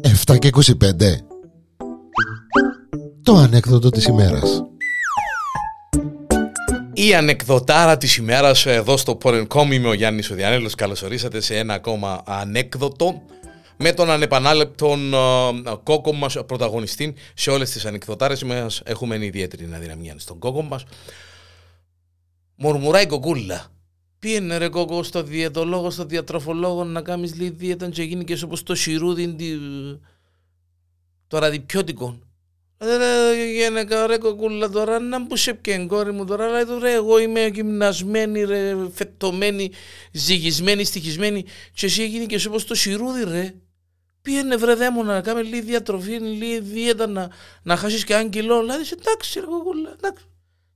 Εφτά και 25 Το ανέκδοτο της ημέρας. Η ανεκδοτάρα της ημέρας εδώ στο Porn.com είμαι ο Γιάννης Ουδιανέλος Καλώς ορίσατε σε ένα ακόμα ανέκδοτο με τον ανεπανάλεπτον uh, κόκο μας πρωταγωνιστή σε όλες τις ανεκδοτάρες μας. Έχουμε ιδιαίτερη αδυναμία στον κόκο μας. Μουρμουράει κοκούλα Πήγαινε ρε κόκο στο διαιτολόγο, στο διατροφολόγο να κάνεις λίγη δίαιτα και γίνει και όπως το σιρούδι το ραδιπιώτικο. Ρε γενικά ρε κοκούλα τώρα να μου σε πιέν κόρη μου τώρα λέει ρε εγώ είμαι γυμνασμένη ρε φετωμένη ζυγισμένη στοιχισμένη και εσύ έγινε και όπως το σιρούδι ρε. Πήγαινε βρε δαίμονα να κάνεις λίγη διατροφή λίγη δίαιτα να, να χάσεις και ένα κιλό λέει εντάξει ρε κοκούλα εντάξει.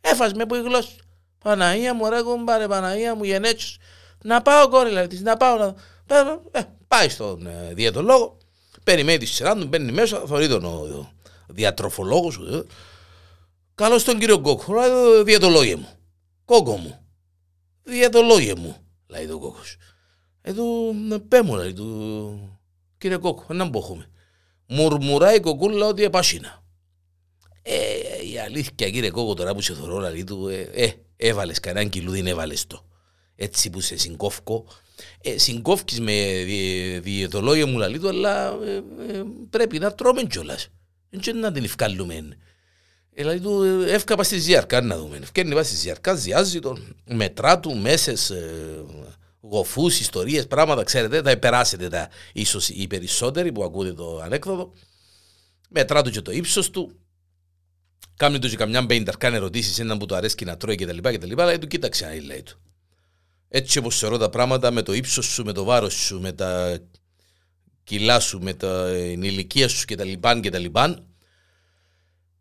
Έφας με που η γλώσσα Παναγία μου, ρε κουμπάρε, Παναγία μου, γενέτσος. Να πάω κόρη, της, να πάω να... Ε, πάει στον ε, διαιτολόγο, περιμένει τη σειρά του, μπαίνει μέσα, θωρεί τον ο, διατροφολόγος. Ε. Καλώς τον κύριο Κόκο, λέει διαιτολόγε μου. Κόκο μου, διαιτολόγε μου, λέει τον Κόκος. Ε, του, πέ μου, λέει του, κύριε Κόκο, έναν έχουμε. Μουρμουράει η κοκούλα ότι επάσχυνα. Ε, η αλήθεια κύριε Κόκο τώρα που σε θωρώ, λέει του, ε, ε έβαλες κανέναν κιλούδιν έβαλες το. Έτσι που σε συγκόφκω. Ε, συγκόφκεις με διαιτολόγια μου λαλίτου, αλλά ε, ε, πρέπει να τρώμε κιόλας. Δεν να την ευκάλλουμε. Δηλαδή του εύκαπα στη Ζιαρκά να δούμε. Ευκαιρνεί πάει στη Ζιαρκά, ζιάζει τον, μετρά του μέσες ε, γοφούς, ιστορίες, πράγματα, ξέρετε, θα περάσετε τα ίσως οι περισσότεροι που ακούτε το ανέκδοτο. Μετρά του και το ύψος του, Κάνει του και καμιά μπέιντερ, κάνει ερωτήσεις, έναν που του αρέσει να τρώει κτλ. κτλ αλλά του κοίταξε να λέει του. Έτσι όπως θεωρώ τα πράγματα με το ύψος σου, με το βάρος σου, με τα κιλά σου, με την ηλικία σου κτλ. κτλ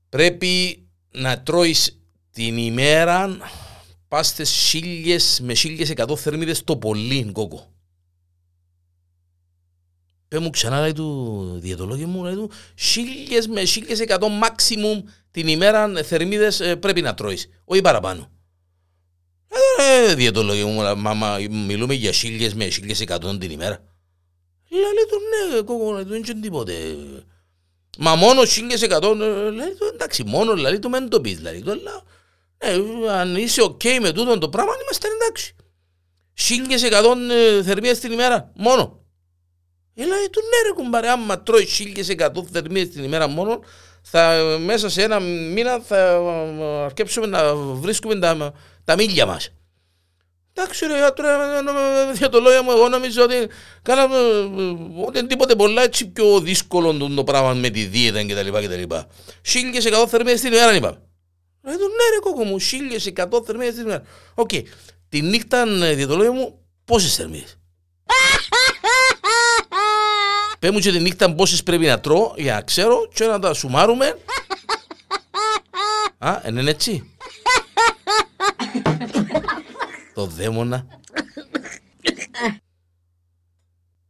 πρέπει να τρώεις την ημέρα πάστε χίλιες με χίλιες εκατό θερμίδες το πολύ κόκο. Πέ μου ξανά λέει του διαιτολόγιο μου, λέει του χίλιες με χίλιες εκατό maximum την ημέρα θερμίδες ε, πρέπει να τρώεις, όχι παραπάνω. Ε, διαιτολόγε μου, μα μα, μιλούμε για χίλιες με χίλιες εκατό την ημέρα. Λέει του ναι, Κόκο, δεν είναι τίποτε. Μα μόνο χίλιες εκατό, ε, λέει του εντάξει, μόνο λέει του μεν το πεις, λέει του, αλλά ναι, αν είσαι OK okay με τούτο το πράγμα, είμαστε εντάξει. Χίλιες εκατό ε, θερμίδες την ημέρα, μόνο. Έλα, του ναι ρε κουμπάρε, άμα τρώει χίλιες εκατό θερμίδες την ημέρα μόνο, θα, μέσα σε ένα μήνα θα αρκέψουμε να βρίσκουμε τα, τα μίλια μας. Εντάξει ρε για το λόγια μου εγώ νομίζω ότι κάναμε ότι τίποτε πολλά έτσι πιο δύσκολο το πράγμα με τη δίαιτα και τα λοιπά και τα λοιπά. Χίλιες εκατό θερμίδες την ημέρα είπαμε. Λέω ναι ρε κόκο μου, χίλιες εκατό θερμίδες την ημέρα. Οκ, τη νύχτα για το λόγια μου πόσες θερμίδες; Πέ μου και τη νύχτα πόσες πρέπει να τρώω για να ξέρω και να τα σουμάρουμε. Α, είναι έτσι. Το δαίμονα.